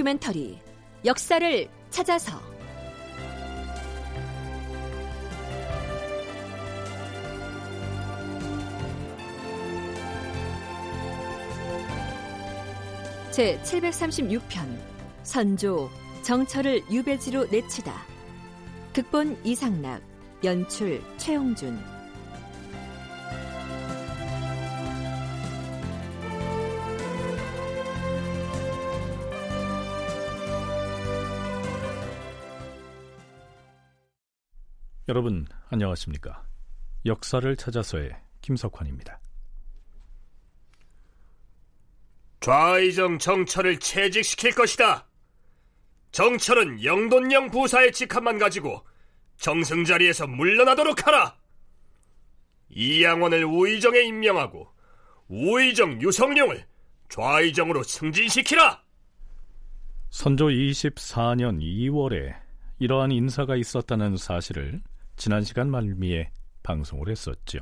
다큐멘터리 역사를 찾아서. 제 736편 선조 정철을 유배지로 내치다. 극본 이상락 연출 최홍준 여러분 안녕하십니까? 역사를 찾아서의 김석환입니다. 좌의정 정철을 채직시킬 것이다. 정철은 영돈령 부사의 직함만 가지고 정승 자리에서 물러나도록 하라. 이양원을 우의정에 임명하고 우의정 유성룡을 좌의정으로 승진시키라. 선조 24년 2월에 이러한 인사가 있었다는 사실을 지난 시간 말미에 방송을 했었죠.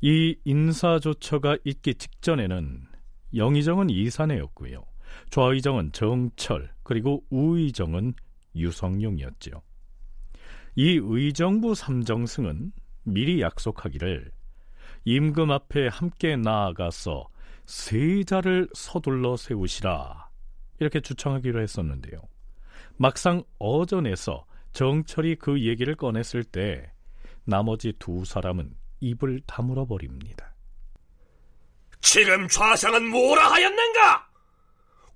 이 인사 조처가 있기 직전에는 영의정은 이산해였고요. 좌의정은 정철 그리고 우의정은 유성룡이었지요. 이 의정부 삼정승은 미리 약속하기를 임금 앞에 함께 나아가서 세자를 서둘러 세우시라 이렇게 주청하기로 했었는데요. 막상 어전에서 정철이 그 얘기를 꺼냈을 때 나머지 두 사람은 입을 다물어 버립니다. 지금 좌상은 뭐라 하였는가?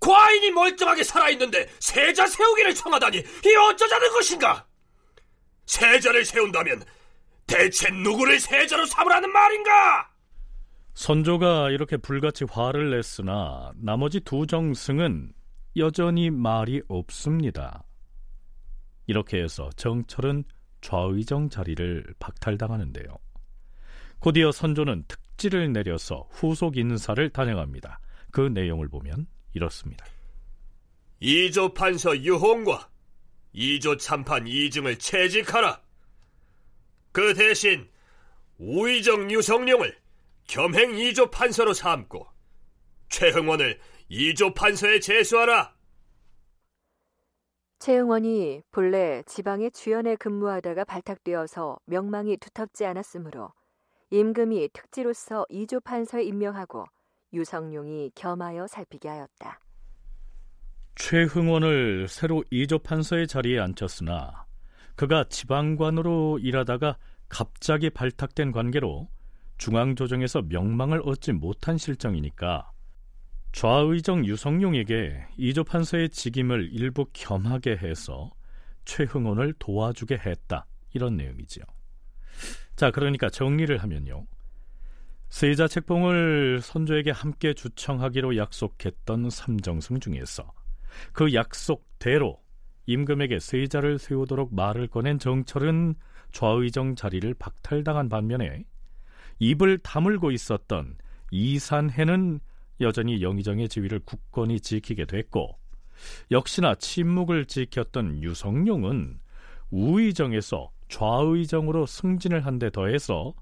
과인이 멀쩡하게 살아있는데 세자 세우기를 청하다니 이 어쩌자는 것인가? 세자를 세운다면 대체 누구를 세자로 삼으라는 말인가? 선조가 이렇게 불같이 화를 냈으나 나머지 두 정승은 여전히 말이 없습니다. 이렇게 해서 정철은 좌의정 자리를 박탈당하는데요. 곧이어 선조는 특지를 내려서 후속 인사를 단행합니다. 그 내용을 보면 이렇습니다. 이조 판서 유홍과 이조 참판 이증을 채직하라. 그 대신 우의정 유성룡을 겸행 이조 판서로 삼고 최흥원을 이조 판서에 제수하라. 최흥원이 본래 지방의 주연에 근무하다가 발탁되어서 명망이 두텁지 않았으므로 임금이 특지로서 이조 판서에 임명하고 유성룡이 겸하여 살피게 하였다. 최흥원을 새로 이조 판서의 자리에 앉혔으나 그가 지방관으로 일하다가 갑자기 발탁된 관계로 중앙조정에서 명망을 얻지 못한 실정이니까 좌의정 유성룡에게 이조 판서의 직임을 일부 겸하게 해서 최흥원을 도와주게 했다 이런 내용이지요. 자, 그러니까 정리를 하면요. 세자 책봉을 선조에게 함께 주청하기로 약속했던 삼정승 중에서 그 약속대로 임금에게 세자를 세우도록 말을 꺼낸 정철은 좌의정 자리를 박탈당한 반면에 입을 다물고 있었던 이산해는 여전히 영의정의 지위를 굳건히 지키게 됐고 역시나 침묵을 지켰던 유성룡은 우의정에서 좌의정으로 승진을 한 데 더해서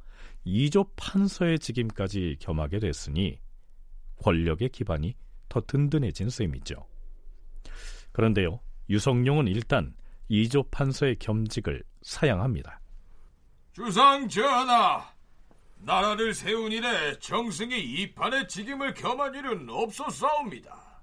이조 판서의 직임까지 겸하게 됐으니 권력의 기반이 더 든든해진 셈이죠. 그런데요, 유성룡은 일단 이조 판서의 겸직을 사양합니다. 주상 전하, 나라를 세운 이래 정승이 이판의 직임을 겸한 일은 없었사옵니다.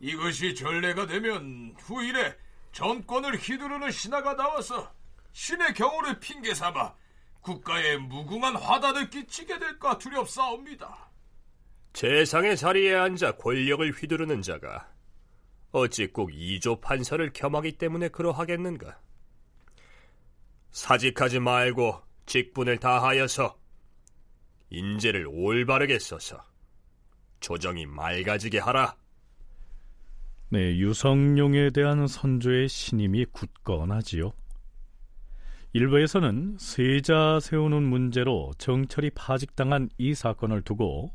이것이 전례가 되면 후일에 정권을 휘두르는 신하가 나와서 신의 경우를 핑계 삼아 국가에 무궁한 화단을 끼치게 될까 두렵사옵니다. 재상의 자리에 앉아 권력을 휘두르는 자가 어찌 꼭 이조 판서를 겸하기 때문에 그러하겠는가? 사직하지 말고 직분을 다하여서 인재를 올바르게 써서 조정이 맑아지게 하라. 네, 유성룡에 대한 선조의 신임이 굳건하지요. 일부에서는 세자 세우는 문제로 정철이 파직당한 이 사건을 두고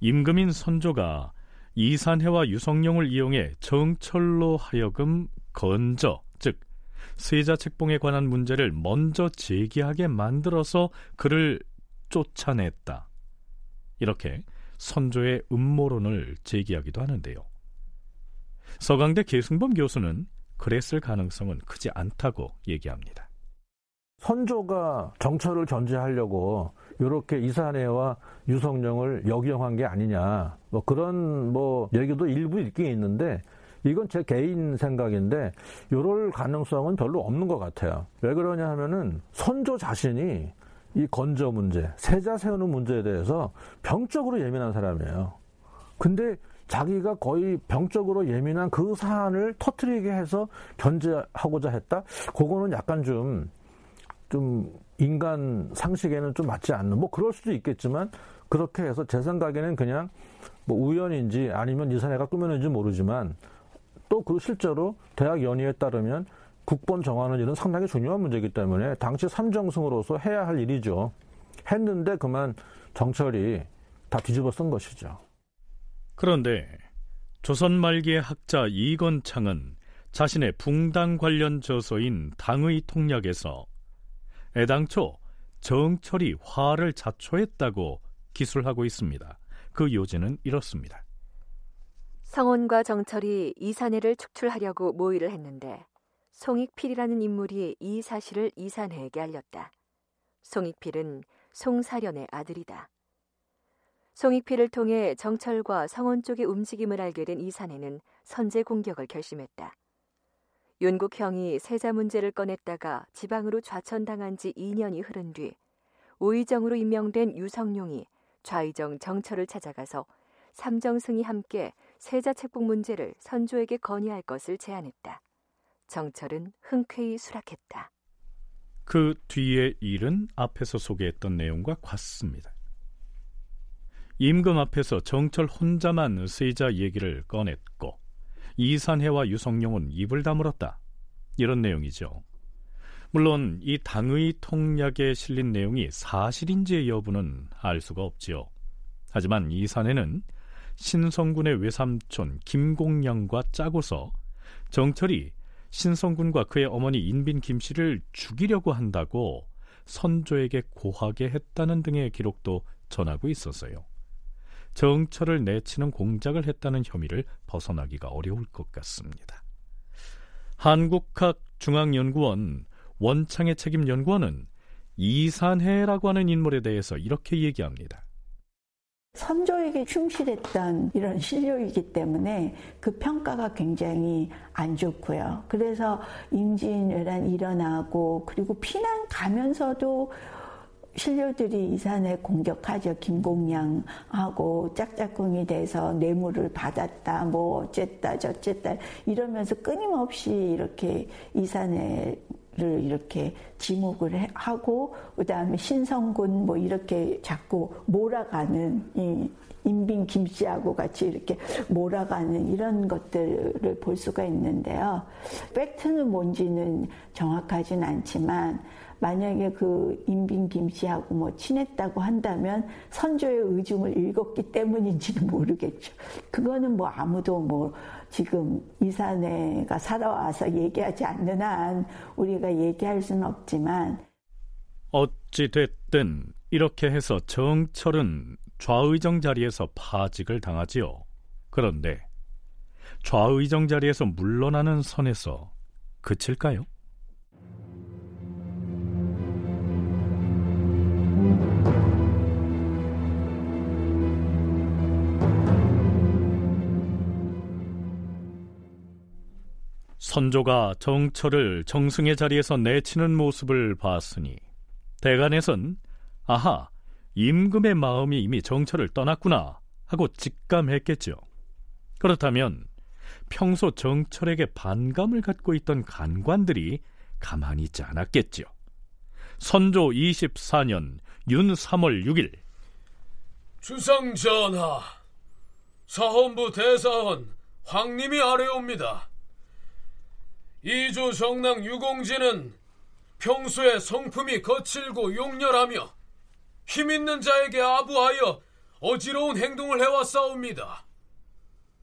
임금인 선조가 이산해와 유성룡을 이용해 정철로 하여금 건저, 즉 세자 책봉에 관한 문제를 먼저 제기하게 만들어서 그를 쫓아냈다. 이렇게 선조의 음모론을 제기하기도 하는데요. 서강대 계승범 교수는 그랬을 가능성은 크지 않다고 얘기합니다. 선조가 정철을 전제하려고 이렇게 이산해와 유성룡을 역용한 게 아니냐 뭐 그런 뭐 얘기도 일부 있긴 있는데 이건 제 개인 생각인데 이럴 가능성은 별로 없는 것 같아요. 왜 그러냐 하면은 선조 자신이 이 건조 문제, 세자 세우는 문제에 대해서 병적으로 예민한 사람이에요. 근데 자기가 거의 병적으로 예민한 그 사안을 터트리게 해서 견제하고자 했다? 그거는 약간 좀, 좀 인간 상식에는 좀 맞지 않는, 뭐 그럴 수도 있겠지만, 그렇게 해서 제 생각에는 그냥 뭐 우연인지 아니면 이 사내가 꾸며낸지 모르지만, 또 그 실제로 대학 연의에 따르면 국본 정하는 일은 상당히 중요한 문제이기 때문에 당시 삼정승으로서 해야 할 일이죠. 했는데 그만 정철이 다 뒤집어 쓴 것이죠. 그런데 조선 말기의 학자 이건창은 자신의 붕당 관련 저서인 당의 통략에서 애당초 정철이 화를 자초했다고 기술하고 있습니다. 그 요지는 이렇습니다. 성원과 정철이 이산해를 축출하려고 모의를 했는데 송익필이라는 인물이 이 사실을 이산해에게 알렸다. 송익필은 송사련의 아들이다. 송익필을 통해 정철과 성원 쪽의 움직임을 알게 된 이산해는 선제 공격을 결심했다. 윤국형이 세자 문제를 꺼냈다가 지방으로 좌천당한 지 2년이 흐른 뒤 오의정으로 임명된 유성룡이 좌의정 정철을 찾아가서 삼정승이 함께 세자 책봉 문제를 선조에게 건의할 것을 제안했다. 정철은 흔쾌히 수락했다. 그 뒤의 일은 앞에서 소개했던 내용과 같습니다. 임금 앞에서 정철 혼자만 세자 얘기를 꺼냈고 이산해와 유성룡은 입을 다물었다. 이런 내용이죠. 물론 이 당의 통략에 실린 내용이 사실인지의 여부는 알 수가 없지요. 하지만 이산해는 신성군의 외삼촌 김공양과 짜고서 정철이 신성군과 그의 어머니 인빈 김 씨를 죽이려고 한다고 선조에게 고하게 했다는 등의 기록도 전하고 있었어요. 정철을 내치는 공작을 했다는 혐의를 벗어나기가 어려울 것 같습니다. 한국학 중앙연구원 원창의 책임연구원은 이산해라고 하는 인물에 대해서 이렇게 얘기합니다. 선조에게 충실했던 이런 실력이기 때문에 그 평가가 굉장히 안 좋고요. 그래서 임진왜란 일어나고 그리고 피난 가면서도 신료들이 이산에 공격하죠. 김공양하고 짝짝꿍이 돼서 뇌물을 받았다, 뭐 어쨌다, 저쨌다 이러면서 끊임없이 이렇게 이산에 를 이렇게 지목을 하고 그다음에 신성군 뭐 이렇게 자꾸 몰아가는 이 인빈 김씨하고 같이 이렇게 몰아가는 이런 것들을 볼 수가 있는데요. 팩트는 뭔지는 정확하진 않지만 만약에 그 인빈 김씨하고 뭐 친했다고 한다면 선조의 의중을 읽었기 때문인지는 모르겠죠. 그거는 뭐 아무도 뭐 지금 이사내가 살아와서 얘기하지 않는 한 우리가 얘기할 수는 없지만 어찌 됐든 이렇게 해서 정철은 좌의정 자리에서 파직을 당하지요. 그런데 좌의정 자리에서 물러나는 선에서 그칠까요? 선조가 정철을 정승의 자리에서 내치는 모습을 봤으니 대간에선 아하 임금의 마음이 이미 정철을 떠났구나 하고 직감했겠죠. 그렇다면 평소 정철에게 반감을 갖고 있던 간관들이 가만히 있지 않았겠죠. 선조 24년 윤 3월 6일 주상 전하, 사헌부 대사헌 황님이 아래옵니다. 이조 정랑 유공진은 평소에 성품이 거칠고 용렬하며 힘 있는 자에게 아부하여 어지러운 행동을 해왔사옵니다.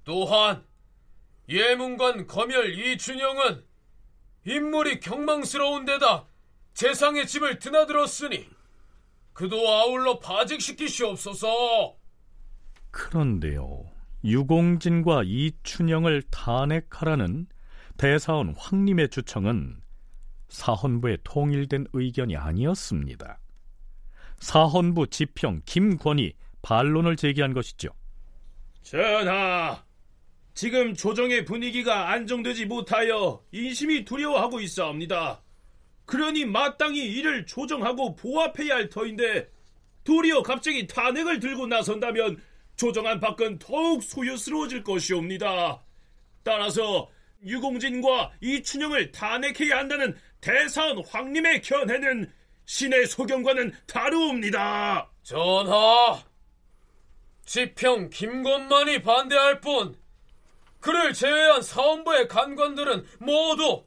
또한 예문관 검열 이춘영은 인물이 경망스러운 데다 재상의 집을 드나들었으니 그도 아울러 파직시키시옵소서. 그런데요, 유공진과 이춘영을 탄핵하라는 대사원 황님의 주청은 사헌부의 통일된 의견이 아니었습니다. 사헌부 지평 김권이 반론을 제기한 것이죠. 전하, 지금 조정의 분위기가 안정되지 못하여 인심이 두려워하고 있사옵니다. 그러니 마땅히 이를 조정하고 보합해야 할 터인데 도리어 갑자기 탄핵을 들고 나선다면 조정한 밖은 더욱 소요스러워질 것이옵니다. 따라서 유공진과 이춘영을 탄핵해야 한다는 대사원 황님의 견해는 신의 소견과는 다르옵니다. 전하, 지평 김건만이 반대할 뿐 그를 제외한 사원부의 간관들은 모두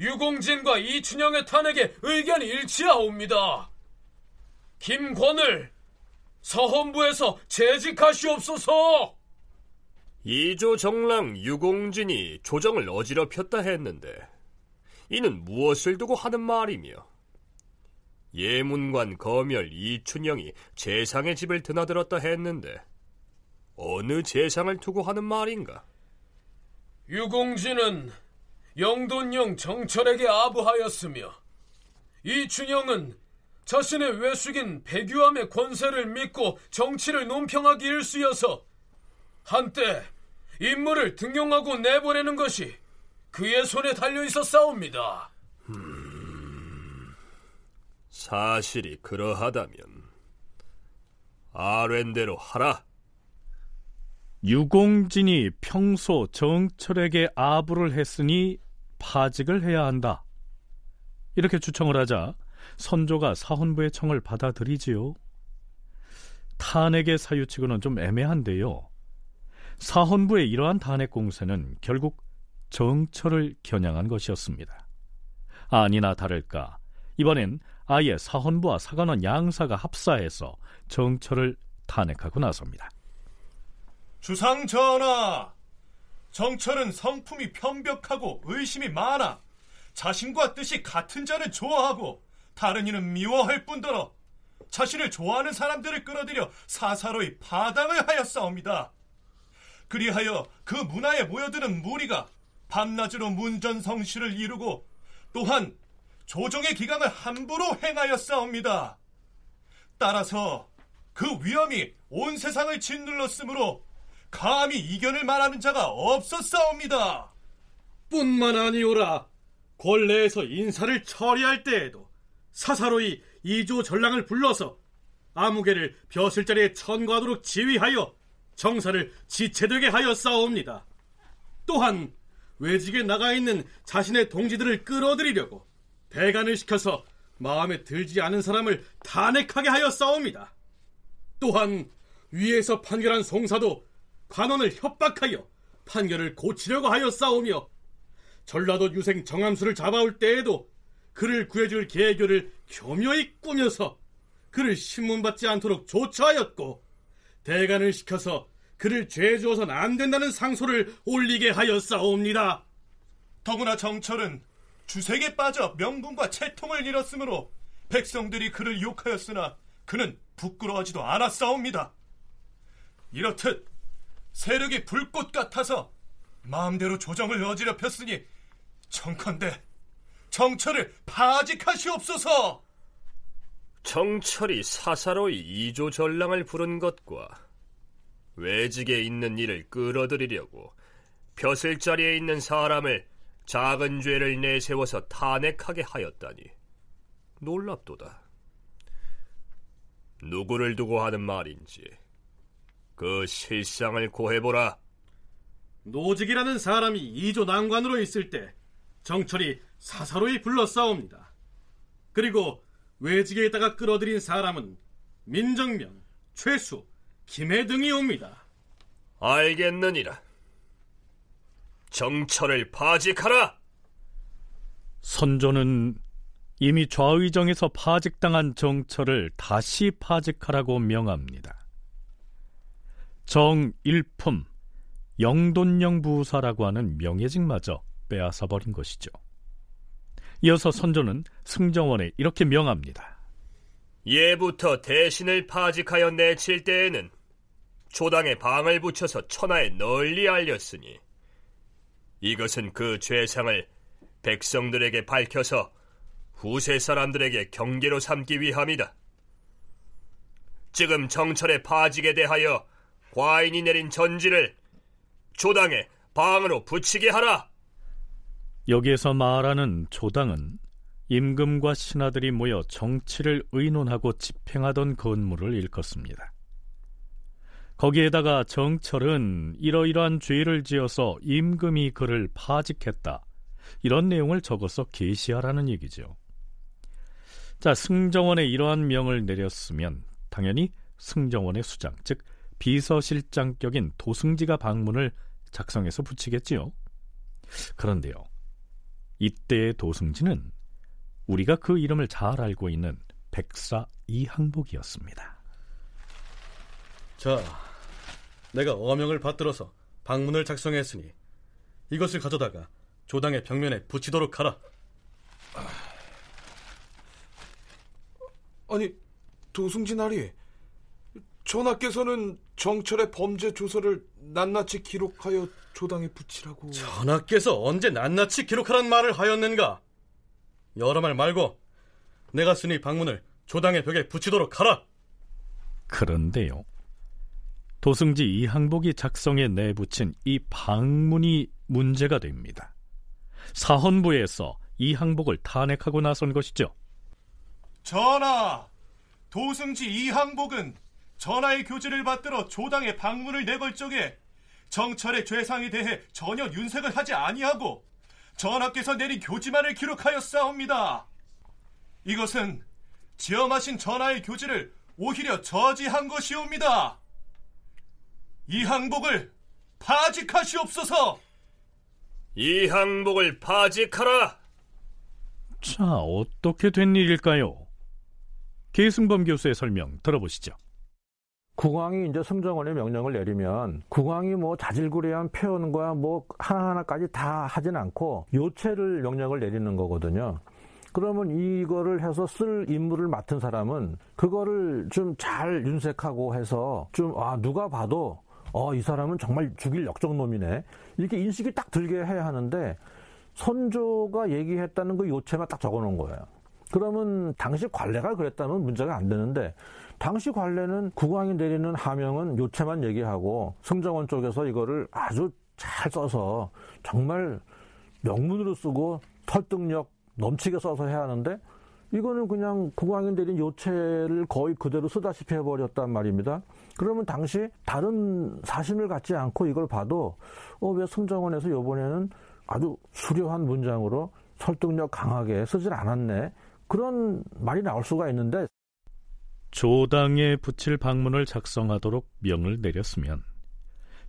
유공진과 이춘영의 탄핵에 의견이 일치하옵니다. 김권을 사헌부에서 재직하시옵소서. 이조 정랑 유공진이 조정을 어지럽혔다 했는데 이는 무엇을 두고 하는 말이며 예문관 거멸 이춘영이 재상의 집을 드나들었다 했는데 어느 재상을 두고 하는 말인가? 유공진은 영돈령 정철에게 아부하였으며 이춘영은 자신의 외숙인 백유함의 권세를 믿고 정치를 논평하기 일쑤여서 한때 임무를 등용하고 내보내는 것이 그의 손에 달려 있었사옵니다. 음, 사실이 그러하다면 아랜대로 하라. 유공진이 평소 정철에게 아부를 했으니 파직을 해야 한다. 이렇게 주청을 하자 선조가 사헌부의 청을 받아들이지요. 탄핵의 사유치고는 좀 애매한데요. 사헌부의 이러한 탄핵 공세는 결국 정철을 겨냥한 것이었습니다. 아니나 다를까 이번엔 아예 사헌부와 사관원 양사가 합사해서 정철을 탄핵하고 나섭니다. 주상 전하, 정철은 성품이 편벽하고 의심이 많아 자신과 뜻이 같은 자를 좋아하고 다른 이는 미워할 뿐더러 자신을 좋아하는 사람들을 끌어들여 사사로이 파당을 하였사옵니다. 그리하여 그 문화에 모여드는 무리가 밤낮으로 문전성시를 이루고 또한 조정의 기강을 함부로 행하였사옵니다. 따라서 그 위험이 온 세상을 짓눌렀으므로 감히 이견을 말하는 자가 없었사옵니다. 뿐만 아니오라 권례에서 인사를 처리할 때에도 사사로이 이조 전랑을 불러서 아무개를 벼슬 자리에 천과하도록 지휘하여 정사를 지체되게 하였사옵니다. 또한 외직에 나가 있는 자신의 동지들을 끌어들이려고 배관을 시켜서 마음에 들지 않은 사람을 탄핵하게 하였사옵니다. 또한 위에서 판결한 송사도 관원을 협박하여 판결을 고치려고 하였사오며 전라도 유생 정함수를 잡아올 때에도 그를 구해줄 계교를 교묘히 꾸며서 그를 신문받지 않도록 조처하였고 대간을 시켜서 그를 죄 주어선 안 된다는 상소를 올리게 하였사옵니다. 더구나 정철은 주색에 빠져 명분과 채통을 잃었으므로 백성들이 그를 욕하였으나 그는 부끄러워하지도 않았사옵니다. 이렇듯 세력이 불꽃 같아서 마음대로 조정을 어지럽혔으니 청컨대 정철을 파직하시옵소서. 정철이 사사로이 이조 전랑을 부른 것과 외직에 있는 이를 끌어들이려고 벼슬 자리에 있는 사람을 작은 죄를 내세워서 탄핵하게 하였다니 놀랍도다. 누구를 두고 하는 말인지 그 실상을 고해보라. 노직이라는 사람이 이조 난관으로 있을 때 정철이 사사로이 불러싸옵니다. 그리고 외직에 있다가 끌어들인 사람은 민정명, 최수, 김해 등이 옵니다. 알겠느니라. 정철을 파직하라. 선조는 이미 좌의정에서 파직당한 정철을 다시 파직하라고 명합니다. 정일품 영돈령 부사라고 하는 명예직마저 빼앗아 버린 것이죠. 이어서 선조는 승정원에 이렇게 명합니다. 예부터 대신을 파직하여 내칠 때에는 조당에 방을 붙여서 천하에 널리 알렸으니 이것은 그 죄상을 백성들에게 밝혀서 후세 사람들에게 경계로 삼기 위함이다. 지금 정철의 파직에 대하여 과인이 내린 전지를 조당에 방으로 붙이게 하라. 여기에서 말하는 조당은 임금과 신하들이 모여 정치를 의논하고 집행하던 건물을 일컫습니다. 거기에다가 정철은 이러이러한 죄를 지어서 임금이 그를 파직했다. 이런 내용을 적어서 게시하라는 얘기죠. 자, 승정원에 이러한 명을 내렸으면 당연히 승정원의 수장, 즉 비서실장격인 도승지가 방문을 작성해서 붙이겠지요. 그런데요. 이때의 도승지는 우리가 그 이름을 잘 알고 있는 백사 이항복이었습니다. 자, 내가 어명을 받들어서 방문을 작성했으니 이것을 가져다가 조당의 벽면에 붙이도록 하라. 아니, 도승진 아리, 전하께서는 정철의 범죄 조서를 낱낱이 기록하여 조당에 붙이라고. 전하께서 언제 낱낱이 기록하란 말을 하였는가? 여러 말 말고 내가 쓰니 방문을 조당의 벽에 붙이도록 하라. 그런데요. 도승지 이항복이 작성에 내붙인 이 방문이 문제가 됩니다. 사헌부에서 이항복을 탄핵하고 나선 것이죠. 전하, 도승지 이항복은 전하의 교지를 받들어 조당의 방문을 내걸 적에 정철의 죄상에 대해 전혀 윤색을 하지 아니하고 전하께서 내린 교지만을 기록하였사옵니다. 이것은 지엄하신 전하의 교지를 오히려 저지한 것이옵니다. 이 항복을 파직하시옵소서. 이 항복을 파직하라. 자, 어떻게 된 일일까요? 계승범 교수의 설명 들어보시죠. 국왕이 이제 승정원의 명령을 내리면 국왕이 뭐 자질구레한 표현과 뭐 하나하나까지 다 하진 않고 요체를 명령을 내리는 거거든요. 그러면 이거를 해서 쓸 임무를 맡은 사람은 그거를 좀 잘 윤색하고 해서 좀 아 누가 봐도 어 이 사람은 정말 죽일 역적놈이네 이렇게 인식이 딱 들게 해야 하는데 선조가 얘기했다는 그 요체만 딱 적어 놓은 거예요. 그러면 당시 관례가 그랬다면 문제가 안 되는데 당시 관례는 국왕이 내리는 하명은 요체만 얘기하고 승정원 쪽에서 이거를 아주 잘 써서 정말 명문으로 쓰고 설득력 넘치게 써서 해야 하는데 이거는 그냥 국왕이 내린 요체를 거의 그대로 쓰다시피 해버렸단 말입니다. 그러면 당시 다른 사심을 갖지 않고 이걸 봐도 어, 왜 승정원에서 요번에는 아주 수려한 문장으로 설득력 강하게 쓰질 않았네. 그런 말이 나올 수가 있는데 조당에 붙일 방문을 작성하도록 명을 내렸으면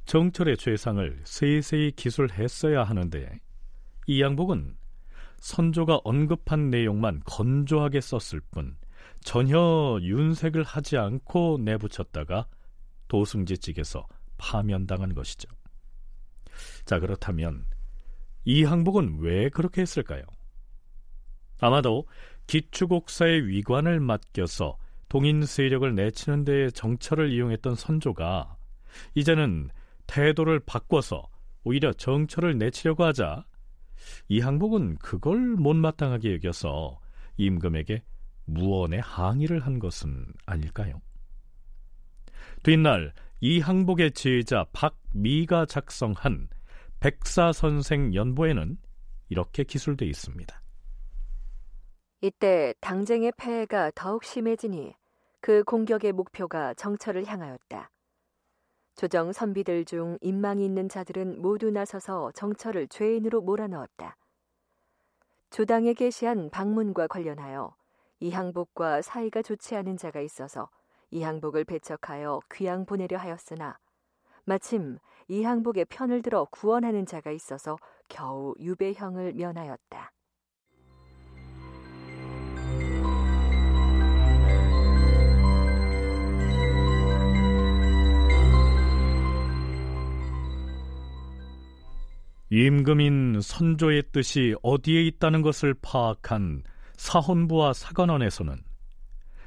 정철의 죄상을 세세히 기술했어야 하는데 이 양복은 선조가 언급한 내용만 건조하게 썼을 뿐 전혀 윤색을 하지 않고 내붙였다가 도승지 측에서 파면당한 것이죠. 자 그렇다면 이 항복은 왜 그렇게 했을까요? 아마도 기축옥사의 위관을 맡겨서 동인 세력을 내치는 데 정철을 이용했던 선조가 이제는 태도를 바꿔서 오히려 정철을 내치려고 하자 이 항복은 그걸 못마땅하게 여겨서 임금에게 무언의 항의를 한 것은 아닐까요? 뒷날 이 항복의 지휘자 박미가 작성한 백사선생 연보에는 이렇게 기술돼 있습니다. 이때 당쟁의 폐해가 더욱 심해지니 그 공격의 목표가 정철을 향하였다. 조정 선비들 중 인망이 있는 자들은 모두 나서서 정철을 죄인으로 몰아넣었다. 조당에 게시한 방문과 관련하여 이항복과 사이가 좋지 않은 자가 있어서 이항복을 배척하여 귀양 보내려 하였으나 마침 이항복의 편을 들어 구원하는 자가 있어서 겨우 유배형을 면하였다. 임금인 선조의 뜻이 어디에 있다는 것을 파악한 사헌부와 사관원에서는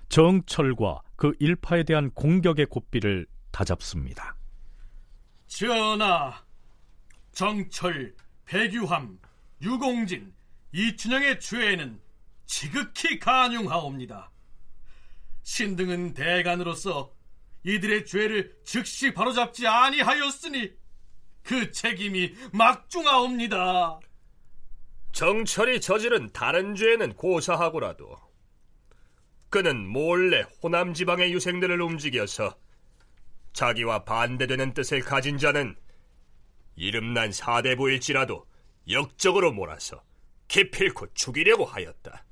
정철과 그 일파에 대한 공격의 고삐를 다잡습니다. 전하, 정철, 배규함, 유공진, 이춘영의 죄에는 지극히 간용하옵니다. 신등은 대간으로서 이들의 죄를 즉시 바로잡지 아니하였으니 그 책임이 막중하옵니다. 정철이 저지른 다른 죄는 고사하고라도 그는 몰래 호남 지방의 유생들을 움직여서 자기와 반대되는 뜻을 가진 자는 이름난 사대부일지라도 역적으로 몰아서 기필코 죽이려고 하였다.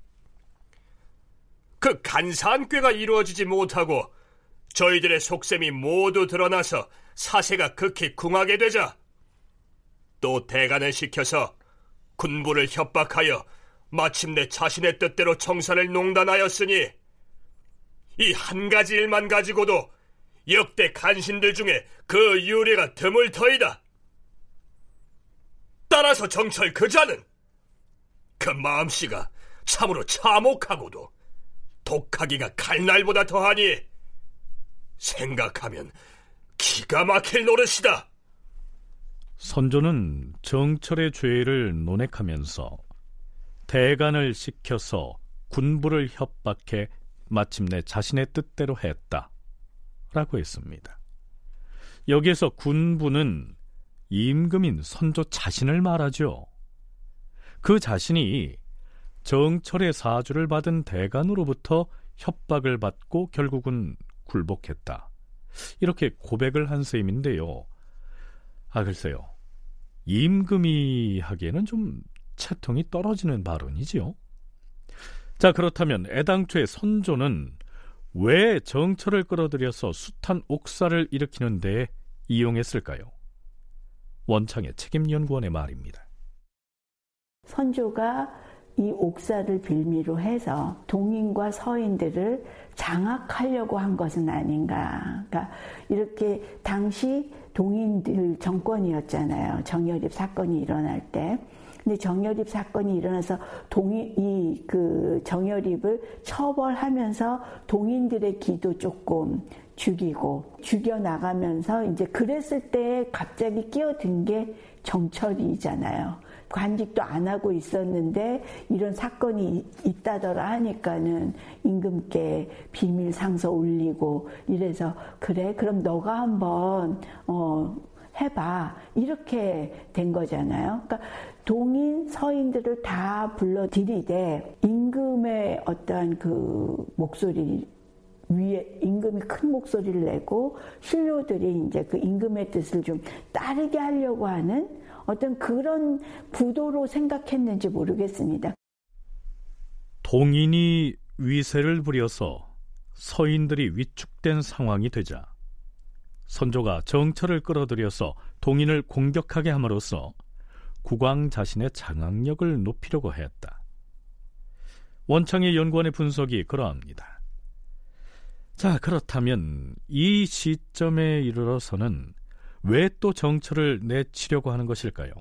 그 간사한 꾀가 이루어지지 못하고 저희들의 속셈이 모두 드러나서 사세가 극히 궁하게 되자 또 대간을 시켜서 군부를 협박하여 마침내 자신의 뜻대로 청산을 농단하였으니 이 한 가지 일만 가지고도 역대 간신들 중에 그 유래가 드물 터이다. 따라서 정철 그자는 그 마음씨가 참으로 참혹하고도 독하기가 칼날보다 더하니 생각하면 기가 막힐 노릇이다. 선조는 정철의 죄를 논핵하면서 대간을 시켜서 군부를 협박해 마침내 자신의 뜻대로 했다. 라고 했습니다. 여기에서 군부는 임금인 선조 자신을 말하죠. 그 자신이 정철의 사주를 받은 대간으로부터 협박을 받고 결국은 굴복했다. 이렇게 고백을 한 셈인데요. 아, 글쎄요. 임금이 하기에는 좀 채통이 떨어지는 발언이지요. 자, 그렇다면 애당초에 선조는 왜 정철을 끌어들여서 숱한 옥사를 일으키는 데 이용했을까요? 원창의 책임연구원의 말입니다. 선조가 이 옥사를 빌미로 해서 동인과 서인들을 장악하려고 한 것은 아닌가. 그러니까 이렇게 당시 동인들 정권이었잖아요. 정여립 사건이 일어날 때. 근데 정여립 사건이 일어나서 동인 이 그 정여립을 처벌하면서 동인들의 기도 조금 죽이고 죽여 나가면서 이제 그랬을 때 갑자기 끼어든 게 정철이잖아요. 관직도 안 하고 있었는데 이런 사건이 있다더라 하니까는 임금께 비밀 상서 올리고 이래서 그래 그럼 너가 한번 어 해봐 이렇게 된 거잖아요. 그러니까 동인 서인들을 다 불러들이되 임금의 어떠한 그 목소리 위에 임금이 큰 목소리를 내고 신료들이 이제 그 임금의 뜻을 좀 따르게 하려고 하는 어떤 그런 부도로 생각했는지 모르겠습니다. 동인이 위세를 부려서 서인들이 위축된 상황이 되자 선조가 정철을 끌어들여서 동인을 공격하게 함으로써 국왕 자신의 장악력을 높이려고 했다. 원창의 연구원의 분석이 그러합니다. 자, 그렇다면 이 시점에 이르러서는 왜 또 정철을 내치려고 하는 것일까요?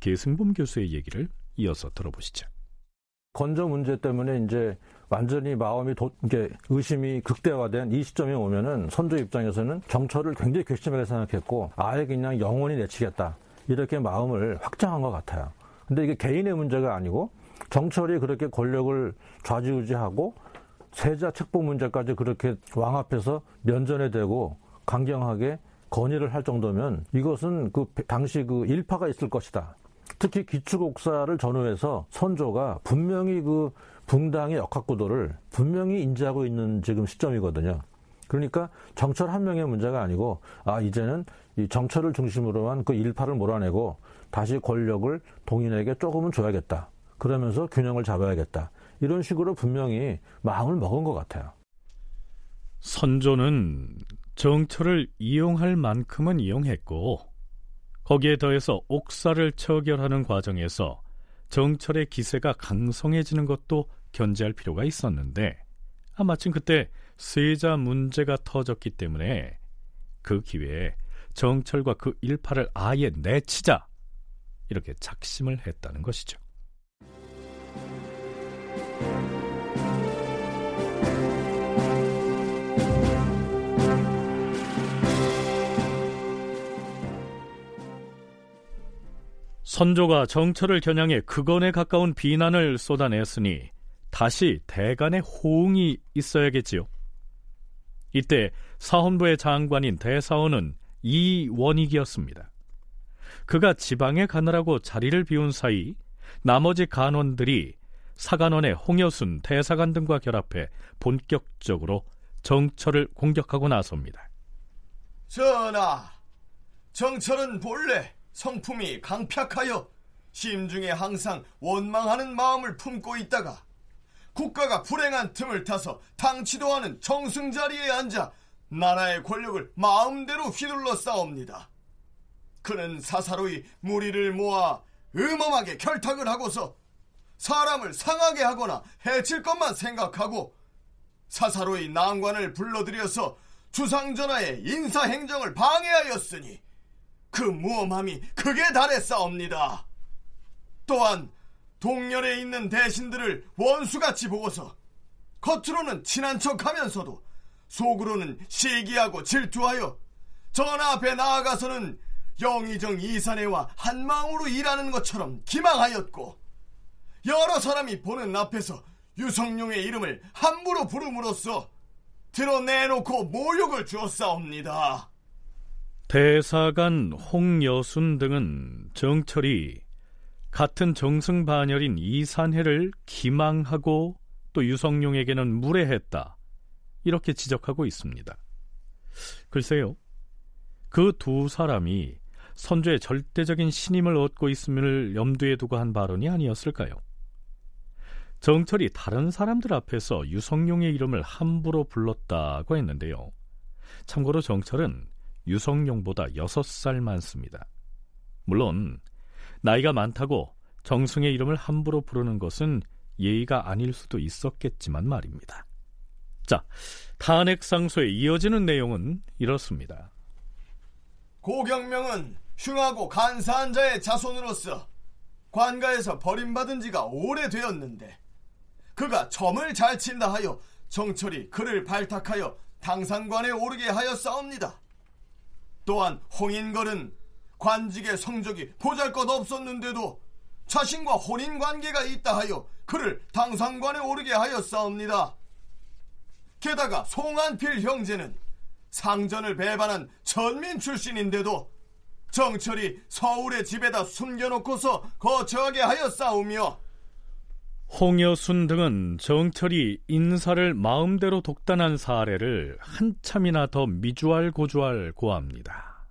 계승범 교수의 얘기를 이어서 들어보시죠. 건조 문제 때문에 이제 완전히 마음이 도, 이제 의심이 극대화된 이 시점에 오면은 선조 입장에서는 정철을 굉장히 괘씸하게 생각했고 아예 그냥 영원히 내치겠다 이렇게 마음을 확장한 것 같아요. 근데 이게 개인의 문제가 아니고 정철이 그렇게 권력을 좌지우지하고 세자 책봉 문제까지 그렇게 왕 앞에서 면전에 대고 강경하게 건의를 할 정도면 이것은 그 당시 그 일파가 있을 것이다. 특히 기축옥사를 전후해서 선조가 분명히 그 붕당의 역학구도를 분명히 인지하고 있는 지금 시점이거든요. 그러니까 정철 한 명의 문제가 아니고 아 이제는 이 정철을 중심으로만 그 일파를 몰아내고 다시 권력을 동인에게 조금은 줘야겠다. 그러면서 균형을 잡아야겠다. 이런 식으로 분명히 마음을 먹은 것 같아요. 선조는 정철을 이용할 만큼은 이용했고 거기에 더해서 옥사를 처결하는 과정에서 정철의 기세가 강성해지는 것도 견제할 필요가 있었는데 아, 마침 그때 세자 문제가 터졌기 때문에 그 기회에 정철과 그 일파를 아예 내치자 이렇게 작심을 했다는 것이죠. 선조가 정철을 겨냥해 극언에 가까운 비난을 쏟아냈으니 다시 대간의 호응이 있어야겠지요. 이때 사헌부의 장관인 대사원은 이원익이었습니다. 그가 지방에 가느라고 자리를 비운 사이 나머지 간원들이 사간원의 홍여순 대사관 등과 결합해 본격적으로 정철을 공격하고 나섭니다. 전하, 정철은 본래 성품이 강팍하여 심중에 항상 원망하는 마음을 품고 있다가 국가가 불행한 틈을 타서 당치도 하는 정승 자리에 앉아 나라의 권력을 마음대로 휘둘러 싸웁니다. 그는 사사로이 무리를 모아 음험하게 결탁을 하고서 사람을 상하게 하거나 해칠 것만 생각하고 사사로이 난관을 불러들여서 주상전하의 인사행정을 방해하였으니 그 무엄함이 극에 달했사옵니다. 또한 동렬에 있는 대신들을 원수같이 보고서 겉으로는 친한 척하면서도 속으로는 시기하고 질투하여 전하 앞에 나아가서는 영의정 이사내와 한마음으로 일하는 것처럼 기망하였고 여러 사람이 보는 앞에서 유성룡의 이름을 함부로 부름으로써 드러내놓고 모욕을 주었사옵니다. 대사관 홍여순 등은 정철이 같은 정승반열인 이산해를 기망하고 또 유성룡에게는 무례했다. 이렇게 지적하고 있습니다. 글쎄요. 그 두 사람이 선조의 절대적인 신임을 얻고 있음을 염두에 두고 한 발언이 아니었을까요? 정철이 다른 사람들 앞에서 유성룡의 이름을 함부로 불렀다고 했는데요. 참고로 정철은 유성룡보다 6살 많습니다. 물론 나이가 많다고 정승의 이름을 함부로 부르는 것은 예의가 아닐 수도 있었겠지만 말입니다. 자, 탄핵 상소에 이어지는 내용은 이렇습니다. 고경명은 흉하고 간사한 자의 자손으로서 관가에서 버림받은 지가 오래되었는데 그가 점을 잘 친다 하여 정철이 그를 발탁하여 당상관에 오르게 하였사옵니다. 또한 홍인걸은 관직의 성적이 보잘것 없었는데도 자신과 혼인 관계가 있다 하여 그를 당상관에 오르게 하였사옵니다. 게다가 송한필 형제는 상전을 배반한 전민 출신인데도 정철이 서울의 집에다 숨겨놓고서 거처하게 하였사오며 홍여순 등은 정철이 인사를 마음대로 독단한 사례를 한참이나 더 미주알 고주알 고합니다.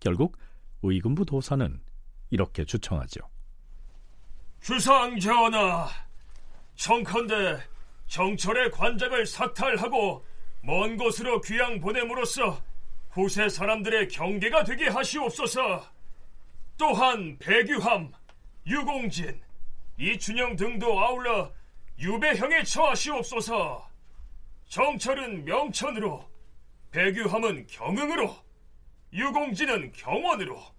결국 의금부 도사는 이렇게 주청하죠. 주상 전하, 청컨대 정철의 관장을 삭탈하고 먼 곳으로 귀양 보냄으로써 후세 사람들의 경계가 되게 하시옵소서. 또한 배규함, 유공진, 이춘영 등도 아울러 유배형에 처하시옵소서. 정철은 명천으로, 배규함은 경응으로, 유공진은 경원으로,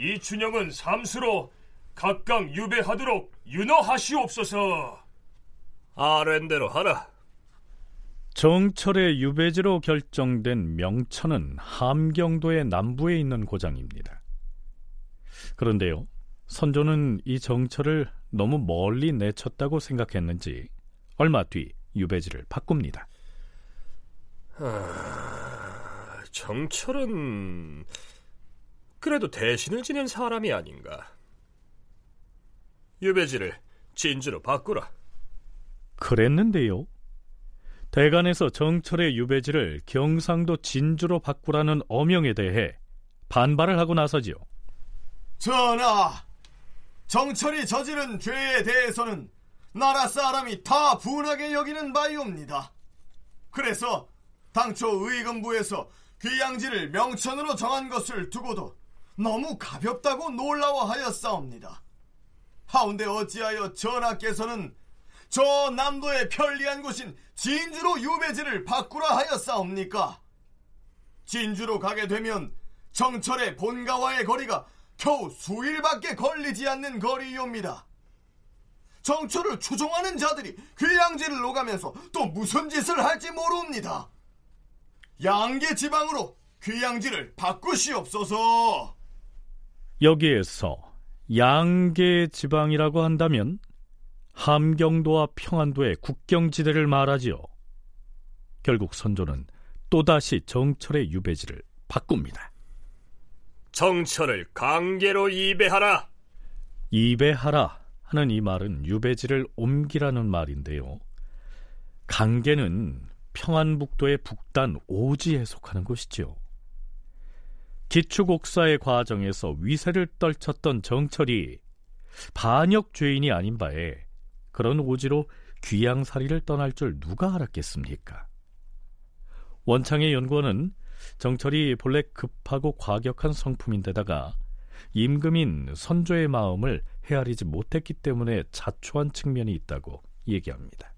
이춘영은 삼수로 각각 유배하도록 윤허하시옵소서. 아랜대로 하라. 정철의 유배지로 결정된 명천은 함경도의 남부에 있는 고장입니다. 그런데요, 선조는 이 정철을 너무 멀리 내쳤다고 생각했는지 얼마 뒤 유배지를 바꿉니다. 아, 정철은 그래도 대신을 지낸 사람이 아닌가. 유배지를 진주로 바꾸라. 그랬는데요. 대간에서 정철의 유배지를 경상도 진주로 바꾸라는 어명에 대해 반발을 하고 나서지요. 전하, 정철이 저지른 죄에 대해서는 나라 사람이 다 분하게 여기는 바이옵니다. 그래서 당초 의금부에서 귀양지를 명천으로 정한 것을 두고도 너무 가볍다고 놀라워하였사옵니다. 하운데 어찌하여 전하께서는 저 남도의 편리한 곳인 진주로 유배지를 바꾸라 하였사옵니까? 진주로 가게 되면 정철의 본가와의 거리가 겨우 수일밖에 걸리지 않는 거리이옵니다. 정철을 추종하는 자들이 귀양지를 오가면서 또 무슨 짓을 할지 모릅니다. 양계 지방으로 귀양지를 바꾸시옵소서. 여기에서 양계 지방이라고 한다면 함경도와 평안도의 국경지대를 말하지요. 결국 선조는 또다시 정철의 유배지를 바꿉니다. 정철을 강계로 이배하라. 이배하라 하는 이 말은 유배지를 옮기라는 말인데요. 강계는 평안북도의 북단 오지에 속하는 곳이지요. 기축옥사의 과정에서 위세를 떨쳤던 정철이 반역 죄인이 아닌 바에 그런 오지로 귀양살이를 떠날 줄 누가 알았겠습니까? 원창의 연구원은 정철이 본래 급하고 과격한 성품인데다가 임금인 선조의 마음을 헤아리지 못했기 때문에 자초한 측면이 있다고 얘기합니다.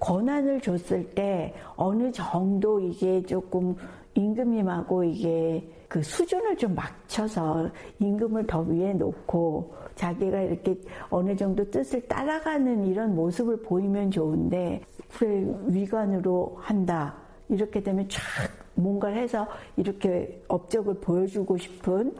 권한을 줬을 때 어느 정도 이게 조금 임금님하고 이게 그 수준을 좀 맞춰서 임금을 더 위에 놓고 자기가 이렇게 어느 정도 뜻을 따라가는 이런 모습을 보이면 좋은데 그래 위관으로 한다 이렇게 되면 쫙 뭔가를 해서 이렇게 업적을 보여주고 싶은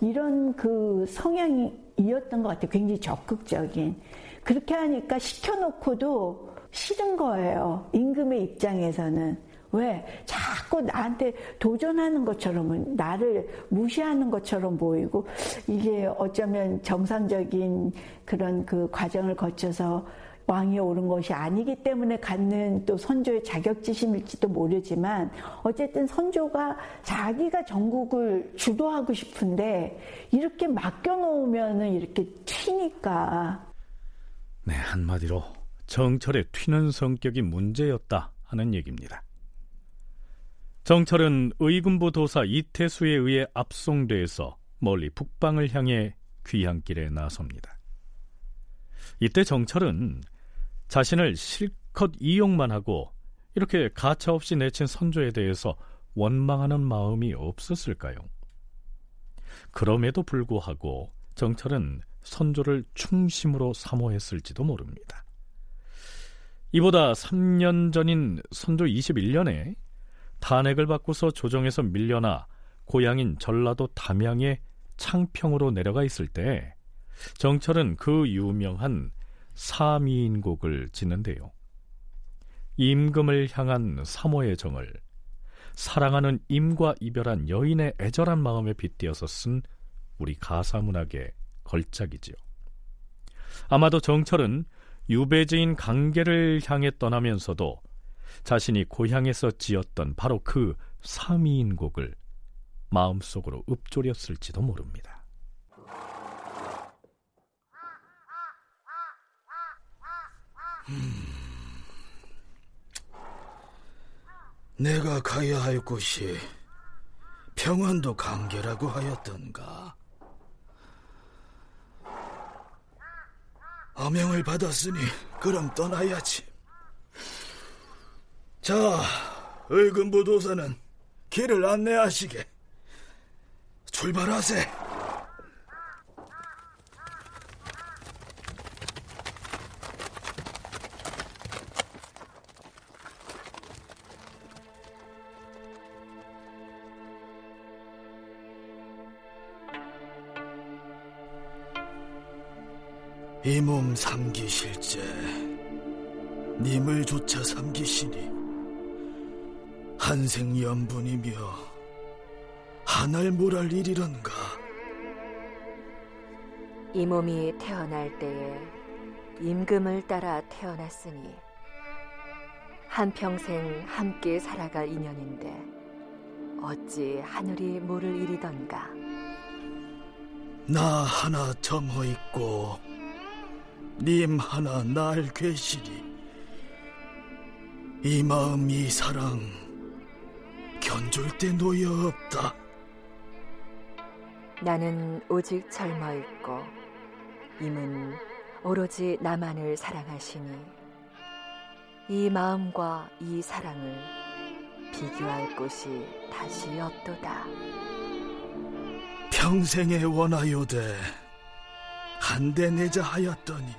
이런 그 성향이었던 것 같아요. 굉장히 적극적인. 그렇게 하니까 시켜놓고도 싫은 거예요. 임금의 입장에서는. 왜? 자꾸 나한테 도전하는 것처럼, 나를 무시하는 것처럼 보이고, 이게 어쩌면 정상적인 그런 그 과정을 거쳐서 왕이 오른 것이 아니기 때문에 갖는 또 선조의 자격지심일지도 모르지만 어쨌든 선조가 자기가 전국을 주도하고 싶은데 이렇게 맡겨놓으면은 이렇게 튀니까. 네, 한마디로 정철의 튀는 성격이 문제였다 하는 얘기입니다. 정철은 의군부 도사 이태수에 의해 압송돼서 멀리 북방을 향해 귀향길에 나섭니다. 이때 정철은 자신을 실컷 이용만 하고 이렇게 가차없이 내친 선조에 대해서 원망하는 마음이 없었을까요? 그럼에도 불구하고 정철은 선조를 충심으로 사모했을지도 모릅니다. 이보다 3년 전인 선조 21년에 탄핵을 받고서 조정에서 밀려나 고향인 전라도 담양의 창평으로 내려가 있을 때 정철은 그 유명한 사미인곡을 짓는데요. 임금을 향한 사모의 정을 사랑하는 임과 이별한 여인의 애절한 마음에 빗대어서 쓴 우리 가사문학의 걸작이지요. 아마도 정철은 유배지인 강계를 향해 떠나면서도 자신이 고향에서 지었던 바로 그 사미인곡을 마음속으로 읊조렸을지도 모릅니다. 음, 내가 가야 할 곳이 평안도 강계라고 하였던가. 어명을 받았으니 그럼 떠나야지. 자, 의금부 도사는 길을 안내하시게. 출발하세. 이 몸 삼기실제 님을 조차 삼기시니 한생 연분이며 한알 모랄 일이런가? 이 몸이 태어날 때에 임금을 따라 태어났으니 한평생 함께 살아갈 인연인데 어찌 하늘이 모를 일이던가? 나 하나 점허 있고 님 하나 날 괴시리. 이 마음 이 사랑 견줄 때 놓여 없다. 나는 오직 젊어 있고 임은 오로지 나만을 사랑하시니 이 마음과 이 사랑을 비교할 곳이 다시 없도다. 평생에 원하요되 한대 내자 하였더니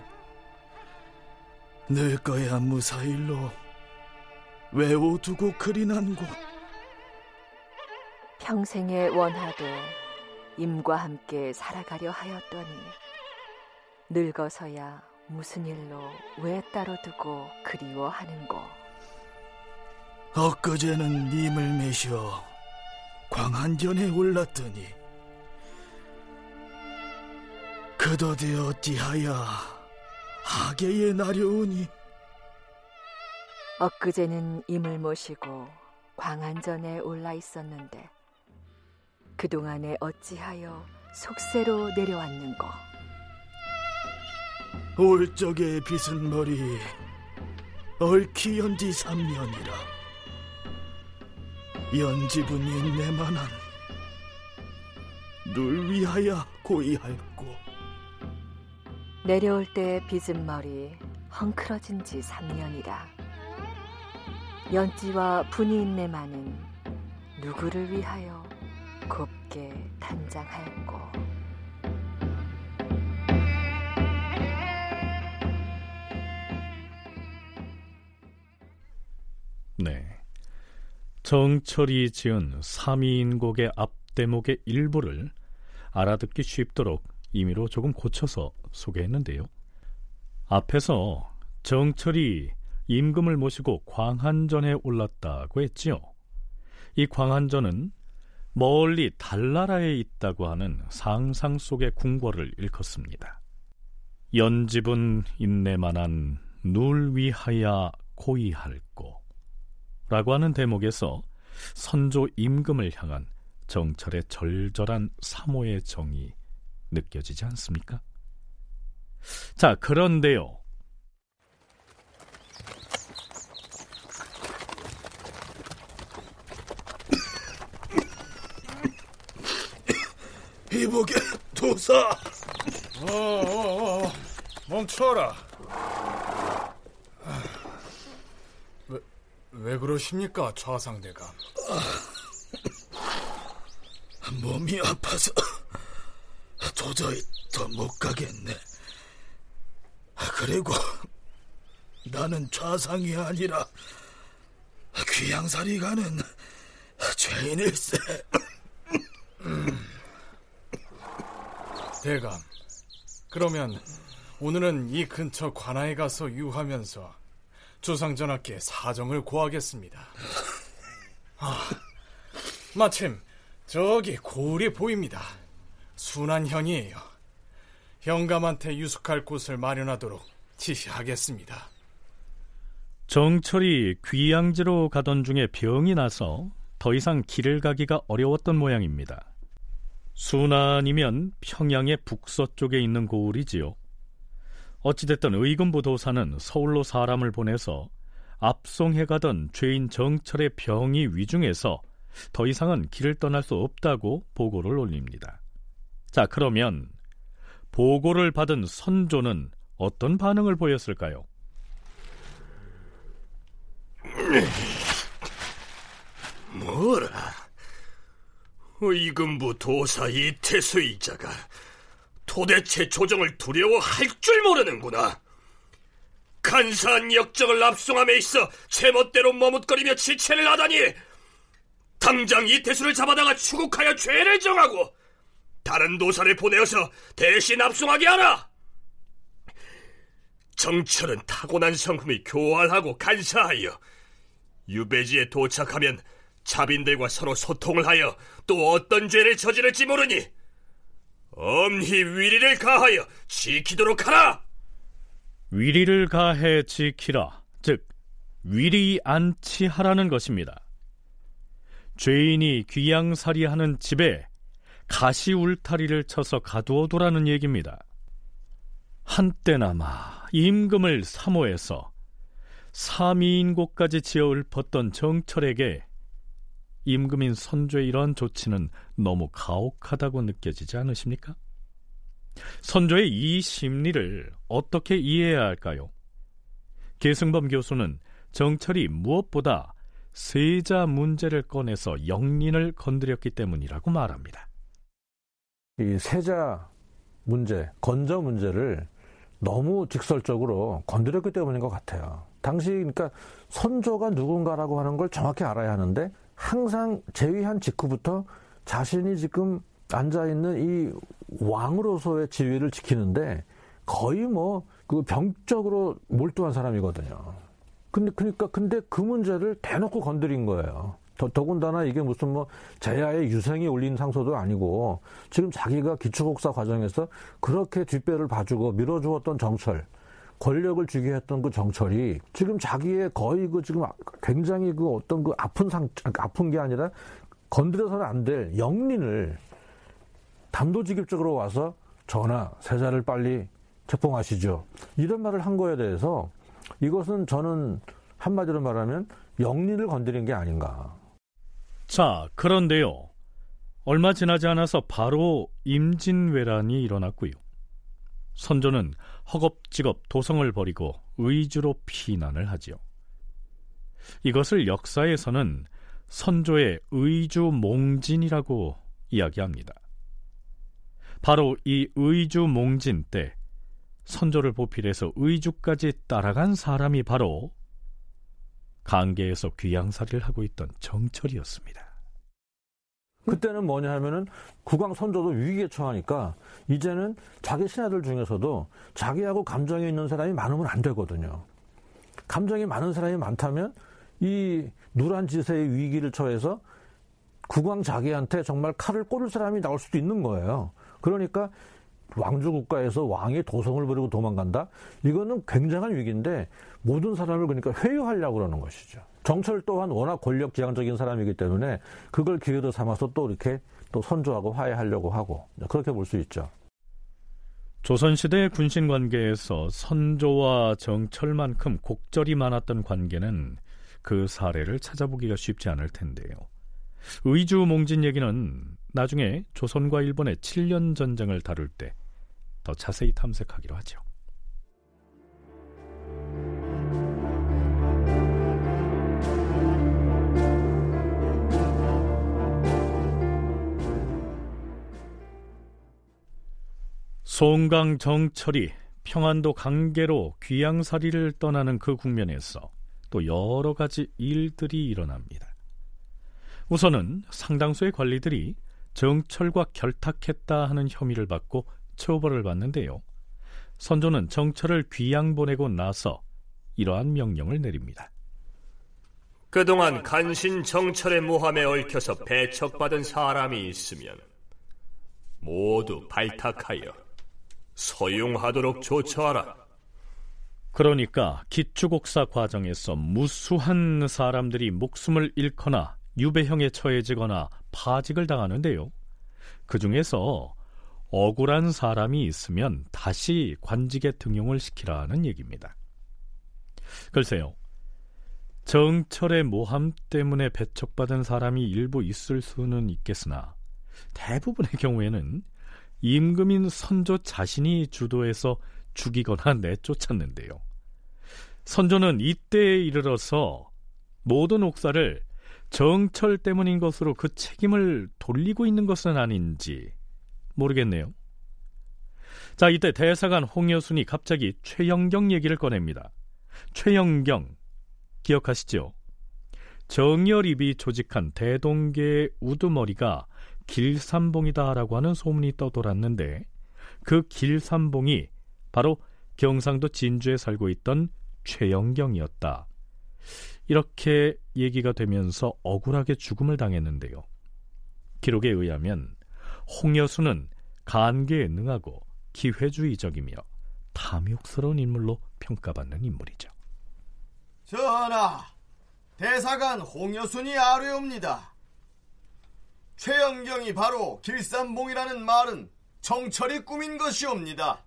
늙거야 무사일로 외워두고 그리 난고 평생에 원하도 임과 함께 살아가려 하였더니 늙어서야 무슨 일로 왜 따로 두고 그리워하는고 엊그제는 임을 매셔 광안전에 올랐더니 그더대 어찌하여 하계에 나려오니? 엊그제는 임을 모시고 광안전에 올라 있었는데 그동안에 어찌하여 속세로 내려왔는고 올 적에 빗은 머리 얽히 연지 삼년이라. 연집은 인내만한 늘 위하여 고이할고. 내려올 때 빚은 머리 헝클어진 지 3년이라. 연지와 분이 인내만은 누구를 위하여 곱게 단장할꼬 네. 정철이 지은 삼위인곡의 앞대목의 일부를 알아듣기 쉽도록 임의로 조금 고쳐서 소개했는데요. 앞에서 정철이 임금을 모시고 광한전에 올랐다고 했지요. 이 광한전은 멀리 달나라에 있다고 하는 상상 속의 궁궐을 일컫습니다. 연집은 인내만한 눌 위하야 고이할고 라고 하는 대목에서 선조 임금을 향한 정철의 절절한 사모의 정이 느껴지지 않습니까? 자, 그런데요. 이복의 도사 어, 어, 어, 멈춰라. 왜, 왜 그러십니까, 좌상대감? 몸이 아파서 도저히 더 못 가겠네. 그리고 나는 좌상이 아니라 귀양살이 가는 죄인일세. 대감, 그러면 오늘은 이 근처 관아에 가서 유하면서 조상전하께 사정을 고하겠습니다. 아, 마침 저기 고을이 보입니다. 순한현이에요. 영감한테 유숙할 곳을 마련하도록 지시하겠습니다. 정철이 귀양지로 가던 중에 병이 나서 더 이상 길을 가기가 어려웠던 모양입니다. 순안이면 평양의 북서쪽에 있는 고을이지요. 어찌됐든 의금부 도사는 서울로 사람을 보내서 압송해 가던 죄인 정철의 병이 위중해서 더 이상은 길을 떠날 수 없다고 보고를 올립니다. 자, 그러면 보고를 받은 선조는 어떤 반응을 보였을까요? 뭐라? 의금부 도사 이태수 이자가 도대체 조정을 두려워할 줄 모르는구나. 간사한 역적을 압송함에 있어 제멋대로 머뭇거리며 지체를 하다니 당장 이태수를 잡아다가 추국하여 죄를 정하고 다른 도사를 보내어서 대신 압송하게 하라. 정철은 타고난 성품이 교활하고 간사하여 유배지에 도착하면 자빈들과 서로 소통을 하여 또 어떤 죄를 저지를지 모르니 엄히 위리를 가하여 지키도록 하라. 위리를 가해 지키라. 즉 위리 안치하라는 것입니다. 죄인이 귀양살이하는 집에 가시 울타리를 쳐서 가두어두라는 얘기입니다. 한때나마 임금을 사모해서 삼위인곳까지 지어 읊었던 정철에게 임금인 선조의 이러한 조치는 너무 가혹하다고 느껴지지 않으십니까? 선조의 이 심리를 어떻게 이해해야 할까요? 계승범 교수는 정철이 무엇보다 세자 문제를 꺼내서 영린을 건드렸기 때문이라고 말합니다. 이 세자 문제, 건저 문제를 너무 직설적으로 건드렸기 때문인 것 같아요. 당시 그러니까 선조가 누군가라고 하는 걸 정확히 알아야 하는데 항상 제위한 직후부터 자신이 지금 앉아 있는 이 왕으로서의 지위를 지키는데 거의 뭐 그 병적으로 몰두한 사람이거든요. 근데 그러니까 근데 그 문제를 대놓고 건드린 거예요. 더, 더군다나 이게 무슨 뭐 제야의 유생이 올린 상소도 아니고 지금 자기가 기초국사 과정에서 그렇게 뒷배를 봐주고 밀어주었던 정철 권력을 주게 했던 그 정철이 지금 자기의 거의 그 지금 굉장히 그 어떤 그 아픈 상 아픈 게 아니라 건드려서는 안 될 영린을 단도직입적으로 와서 전하 세자를 빨리 책봉하시죠. 이런 말을 한 거에 대해서 이것은 저는 한마디로 말하면 영린을 건드린 게 아닌가. 자, 그런데요. 얼마 지나지 않아서 바로 임진왜란이 일어났고요. 선조는 허겁지겁 도성을 버리고 의주로 피난을 하지요. 이것을 역사에서는 선조의 의주 몽진이라고 이야기합니다. 바로 이 의주 몽진 때 선조를 보필해서 의주까지 따라간 사람이 바로 강계에서 귀양살이를 하고 있던 정철이었습니다. 그때는 뭐냐 하면은 국왕 선조도 위기에 처하니까 이제는 자기 신하들 중에서도 자기하고 감정이 있는 사람이 많으면 안 되거든요. 감정이 많은 사람이 많다면 이 누란 지세의 위기를 처해서 국왕 자기한테 정말 칼을 꽂을 사람이 나올 수도 있는 거예요. 그러니까 왕조 국가에서 왕이 도성을 버리고 도망간다? 이거는 굉장한 위기인데 모든 사람을 그러니까 회유하려고 그러는 것이죠. 정철 또한 워낙 권력 지향적인 사람이기 때문에 그걸 기회로 삼아서 또 이렇게 또 선조하고 화해하려고 하고 그렇게 볼 수 있죠. 조선시대 군신 관계에서 선조와 정철만큼 곡절이 많았던 관계는 그 사례를 찾아보기가 쉽지 않을 텐데요. 의주 몽진 얘기는 나중에 조선과 일본의 7년 전쟁을 다룰 때 더 자세히 탐색하기로 하죠. 송강 정철이 평안도 강계로 귀양살이를 떠나는 그 국면에서 또 여러 가지 일들이 일어납니다. 우선은 상당수의 관리들이 정철과 결탁했다 하는 혐의를 받고 처벌을 받는데요. 선조는 정철을 귀양 보내고 나서 이러한 명령을 내립니다. 그동안 간신 정철의 모함에 얽혀서 배척받은 사람이 있으면 모두 발탁하여 서용하도록 조처하라. 그러니까 기축옥사 과정에서 무수한 사람들이 목숨을 잃거나 유배형에 처해지거나 파직을 당하는데요. 그 중에서 억울한 사람이 있으면 다시 관직에 등용을 시키라는 얘기입니다. 글쎄요. 정철의 모함 때문에 배척받은 사람이 일부 있을 수는 있겠으나 대부분의 경우에는 임금인 선조 자신이 주도해서 죽이거나 내쫓았는데요. 선조는 이때에 이르러서 모든 옥사를 정철 때문인 것으로 그 책임을 돌리고 있는 것은 아닌지 모르겠네요. 자, 이때 대사관 홍여순이 갑자기 최영경 얘기를 꺼냅니다. 최영경 기억하시죠? 정열입이 조직한 대동계의 우두머리가 길삼봉이다라고 하는 소문이 떠돌았는데 그 길삼봉이 바로 경상도 진주에 살고 있던 최영경이었다. 이렇게 얘기가 되면서 억울하게 죽음을 당했는데요. 기록에 의하면 홍여수는 간계에 능하고 기회주의적이며 탐욕스러운 인물로 평가받는 인물이죠. 전하, 대사관 홍여순이 아뢰옵니다. 최영경이 바로 길산봉이라는 말은 정철이 꾸민 것이옵니다.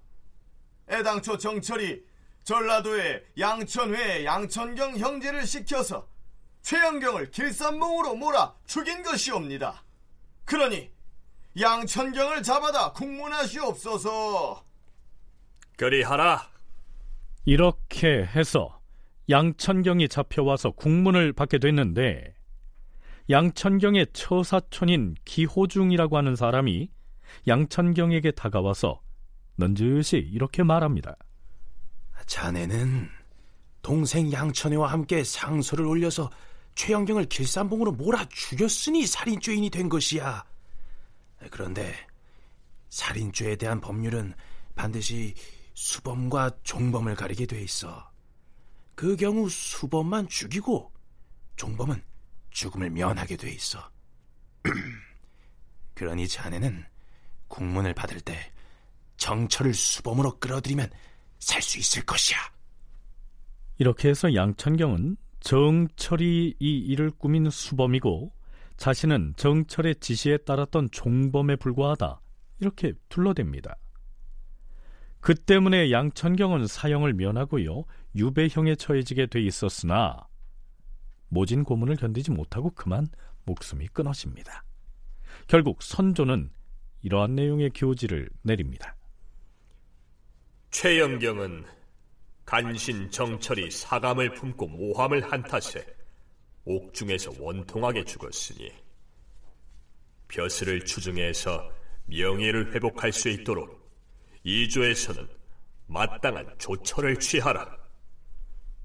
애당초 정철이 전라도에 양천회에 양천경 형제를 시켜서 최영경을 길산봉으로 몰아 죽인 것이옵니다. 그러니 양천경을 잡아다 국문하시옵소서. 그리하라. 이렇게 해서 양천경이 잡혀와서 국문을 받게 됐는데 양천경의 처사촌인 기호중이라고 하는 사람이 양천경에게 다가와서 넌지시 이렇게 말합니다. 자네는 동생 양천회와 함께 상소를 올려서 최영경을 길산봉으로 몰아 죽였으니 살인죄인이 된 것이야. 그런데 살인죄에 대한 법률은 반드시 수범과 종범을 가리게 돼 있어. 그 경우 수범만 죽이고 종범은 죽음을 면하게 돼 있어. 그러니 자네는 국문을 받을 때 정철을 수범으로 끌어들이면 살 수 있을 것이야. 이렇게 해서 양천경은 정철이 이 일을 꾸민 수범이고 자신은 정철의 지시에 따랐던 종범에 불과하다. 이렇게 둘러댑니다. 그 때문에 양천경은 사형을 면하고요. 유배형에 처해지게 돼 있었으나 모진 고문을 견디지 못하고 그만 목숨이 끊어집니다. 결국 선조는 이러한 내용의 교지를 내립니다. 최영경은 간신 정철이 사감을 품고 모함을 한 탓에 옥중에서 원통하게 죽었으니 벼슬을 추증해서 명예를 회복할 수 있도록 이조에서는 마땅한 조처를 취하라.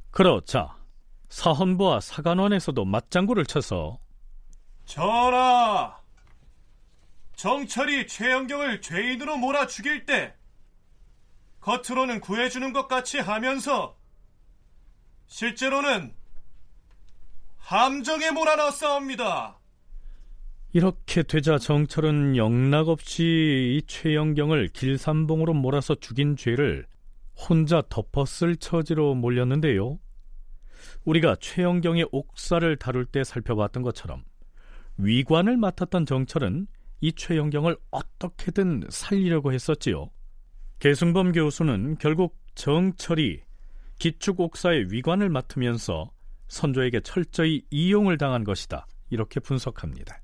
그렇자 사헌부와 사관원에서도 맞장구를 쳐서 전하, 정철이 최영경을 죄인으로 몰아 죽일 때 겉으로는 구해주는 것 같이 하면서 실제로는 함정에 몰아넣었사옵니다. 이렇게 되자 정철은 영락없이 이 최영경을 길산봉으로 몰아서 죽인 죄를 혼자 덮었을 처지로 몰렸는데요. 우리가 최영경의 옥사를 다룰 때 살펴봤던 것처럼 위관을 맡았던 정철은 이 최영경을 어떻게든 살리려고 했었지요. 계승범 교수는 결국 정철이 기축 옥사의 위관을 맡으면서 선조에게 철저히 이용을 당한 것이다. 이렇게 분석합니다.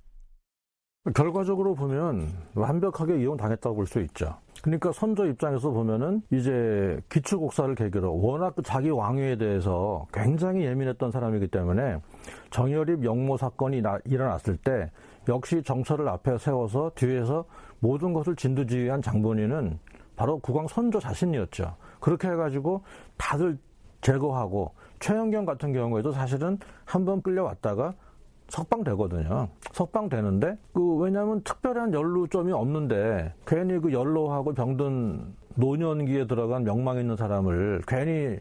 결과적으로 보면 완벽하게 이용당했다고 볼 수 있죠. 그러니까 선조 입장에서 보면은 이제 기축옥사를 계기로 워낙 그 자기 왕위에 대해서 굉장히 예민했던 사람이기 때문에 정열입 영모 사건이 나, 일어났을 때 역시 정철을 앞에 세워서 뒤에서 모든 것을 진두지휘한 장본인은 바로 국왕 선조 자신이었죠. 그렇게 해가지고 다들 제거하고 최영경 같은 경우에도 사실은 한 번 끌려왔다가 석방되거든요. 석방되는데 그 왜냐하면 특별한 연루점이 없는데 괜히 그 연로하고 병든 노년기에 들어간 명망 있는 사람을 괜히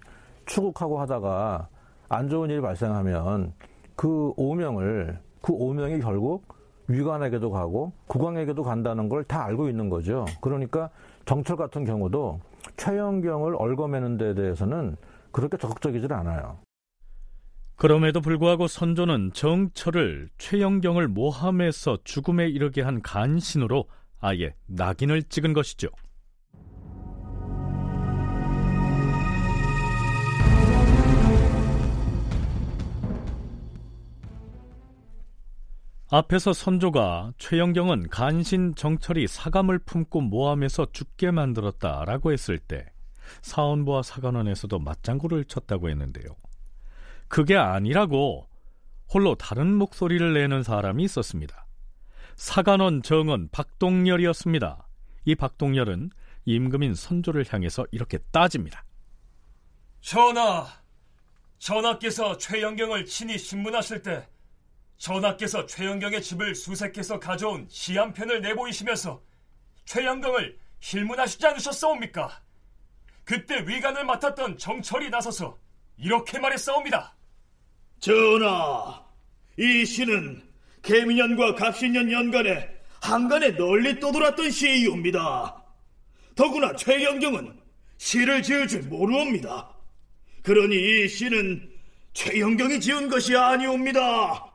추국하고 하다가 안 좋은 일이 발생하면 그 오명을 그 오명이 결국 위관에게도 가고 국왕에게도 간다는 걸 다 알고 있는 거죠. 그러니까 정철 같은 경우도 최영경을 얽어매는 데 대해서는 그렇게 적극적이질 않아요. 그럼에도 불구하고 선조는 정철을 최영경을 모함해서 죽음에 이르게 한 간신으로 아예 낙인을 찍은 것이죠. 앞에서 선조가 최영경은 간신 정철이 사감을 품고 모함해서 죽게 만들었다라고 했을 때 사원부와 사관원에서도 맞장구를 쳤다고 했는데요. 그게 아니라고 홀로 다른 목소리를 내는 사람이 있었습니다. 사관원 정원 박동열이었습니다. 이 박동열은 임금인 선조를 향해서 이렇게 따집니다. 전하, 전하께서 최영경을 친히 신문하실 때 전하께서 최영경의 집을 수색해서 가져온 시 한 편을 내보이시면서 최영경을 실문하시지 않으셨사옵니까? 그때 위관을 맡았던 정철이 나서서 이렇게 말했사옵니다. 전하, 이 시는 개미년과 갑신년 연간에 한간에 널리 떠돌았던 시이옵니다. 더구나 최영경은 시를 지을 줄 모르옵니다. 그러니 이 시는 최영경이 지은 것이 아니옵니다.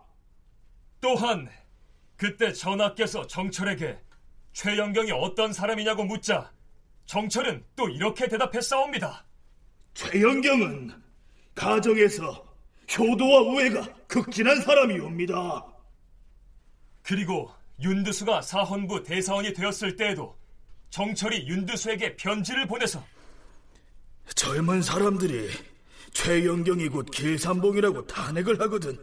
또한 그때 전하께서 정철에게 최영경이 어떤 사람이냐고 묻자 정철은 또 이렇게 대답했사옵니다. 최영경은 가정에서 효도와 우애가 극진한 사람이옵니다. 그리고 윤두수가 사헌부 대사원이 되었을 때에도 정철이 윤두수에게 편지를 보내서 젊은 사람들이 최영경이 곧 길산봉이라고 탄핵을 하거든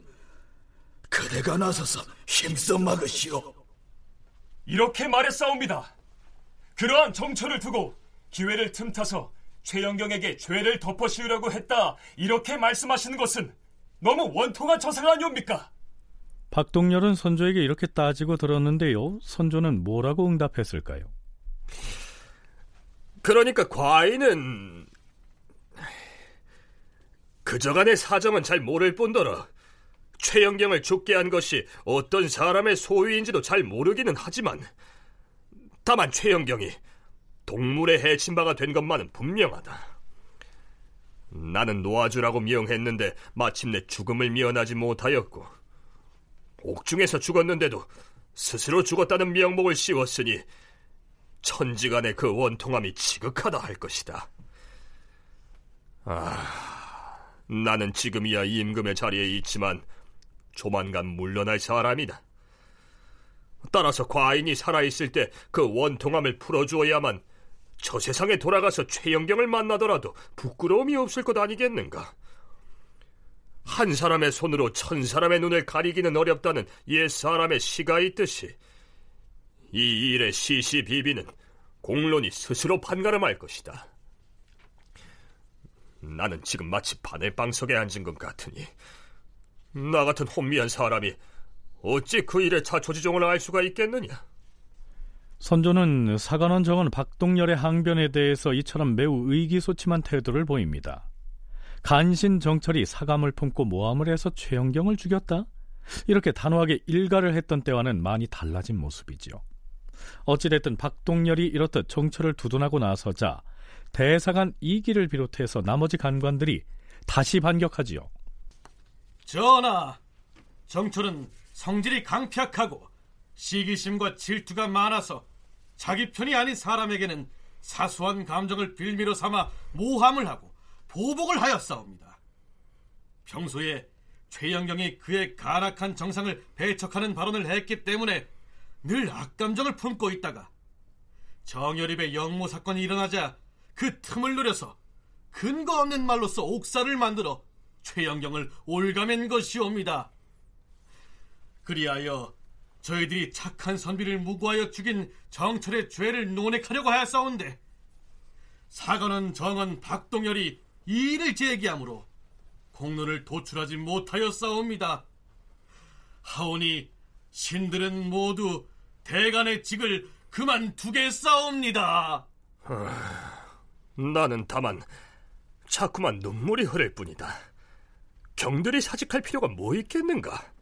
그대가 나서서 힘써 막으시오. 이렇게 말했사옵니다. 그러한 정철을 두고 기회를 틈타서 최영경에게 죄를 덮어씌우려고 했다 이렇게 말씀하시는 것은 너무 원통한 처사가 아니옵니까? 박동열은 선조에게 이렇게 따지고 들었는데요. 선조는 뭐라고 응답했을까요? 그러니까 과인은 그저간의 사정은 잘 모를 뿐더러 최영경을 죽게 한 것이 어떤 사람의 소유인지도 잘 모르기는 하지만 다만 최영경이 동물에 해친 바가 된 것만은 분명하다. 나는 놓아주라고 미용했는데 마침내 죽음을 미연하지 못하였고 옥중에서 죽었는데도 스스로 죽었다는 명목을 씌웠으니 천지간의 그 원통함이 지극하다 할 것이다. 아, 나는 지금이야 임금의 자리에 있지만 조만간 물러날 사람이다. 따라서 과인이 살아있을 때 그 원통함을 풀어주어야만 저 세상에 돌아가서 최영경을 만나더라도 부끄러움이 없을 것 아니겠는가? 한 사람의 손으로 천 사람의 눈을 가리기는 어렵다는 옛 사람의 시가 있듯이 이 일의 시시비비는 공론이 스스로 판가름할 것이다. 나는 지금 마치 바늘방석에 앉은 것 같으니 나 같은 혼미한 사람이 어찌 그 일의 자초지종을 알 수가 있겠느냐? 선조는 사관원 정원 박동열의 항변에 대해서 이처럼 매우 의기소침한 태도를 보입니다. 간신 정철이 사감을 품고 모함을 해서 최영경을 죽였다? 이렇게 단호하게 일가를 했던 때와는 많이 달라진 모습이지요. 어찌됐든 박동열이 이렇듯 정철을 두둔하고 나서자 대사관 이기를 비롯해서 나머지 간관들이 다시 반격하지요. 전하, 정철은 성질이 강팍하고 시기심과 질투가 많아서 자기 편이 아닌 사람에게는 사소한 감정을 빌미로 삼아 모함을 하고 보복을 하였사옵니다. 평소에 최영경이 그의 가락한 정상을 배척하는 발언을 했기 때문에 늘 악감정을 품고 있다가 정열입의 영모 사건이 일어나자 그 틈을 노려서 근거 없는 말로써 옥사를 만들어 최영경을 올가맨 것이옵니다. 그리하여 저희들이 착한 선비를 무고하여 죽인 정철의 죄를 논핵하려고 하였사온데 사관원 정원 박동열이 이 일을 제기하므로 공론을 도출하지 못하였사옵니다. 하오니 신들은 모두 대간의 직을 그만두겠사옵니다. 나는 다만 자꾸만 눈물이 흐를 뿐이다. 경들이 사직할 필요가 뭐 있겠는가?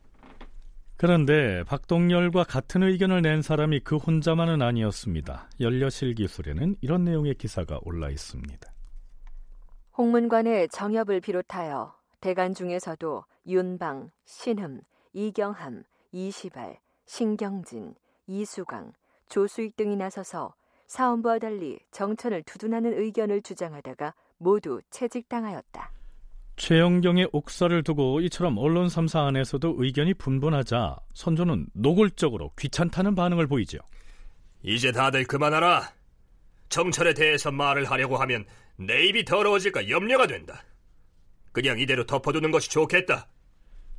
그런데 박동열과 같은 의견을 낸 사람이 그 혼자만은 아니었습니다. 연려실 기술에는 이런 내용의 기사가 올라 있습니다. 홍문관의 정엽을 비롯하여 대간 중에서도 윤방, 신흠, 이경함, 이시발, 신경진, 이수강, 조수익 등이 나서서 사원부와 달리 정천을 두둔하는 의견을 주장하다가 모두 채직당하였다. 최영경의 옥사를 두고 이처럼 언론 3사 안에서도 의견이 분분하자 선조는 노골적으로 귀찮다는 반응을 보이죠. 이제 다들 그만하라. 정철에 대해서 말을 하려고 하면 내 입이 더러워질까 염려가 된다. 그냥 이대로 덮어두는 것이 좋겠다.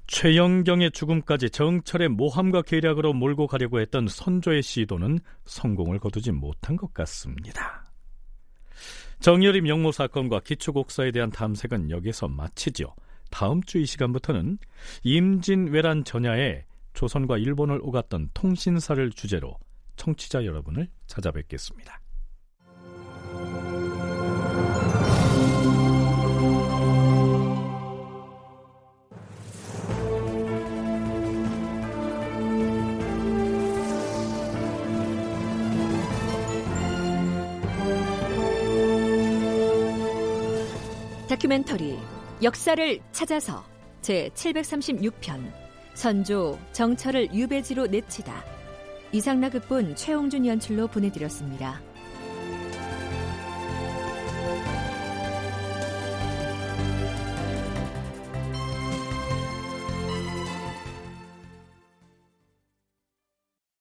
최영경의 죽음까지 정철의 모함과 계략으로 몰고 가려고 했던 선조의 시도는 성공을 거두지 못한 것 같습니다. 정열이 명모 사건과 기초곡사에 대한 탐색은 여기서 마치죠. 다음 주 이 시간부터는 임진왜란 전야에 조선과 일본을 오갔던 통신사를 주제로 청취자 여러분을 찾아뵙겠습니다. 다큐멘터리 역사를 찾아서 제 736편 선조 정철을 유배지로 내치다 이상락극본 최홍준 연출로 보내드렸습니다.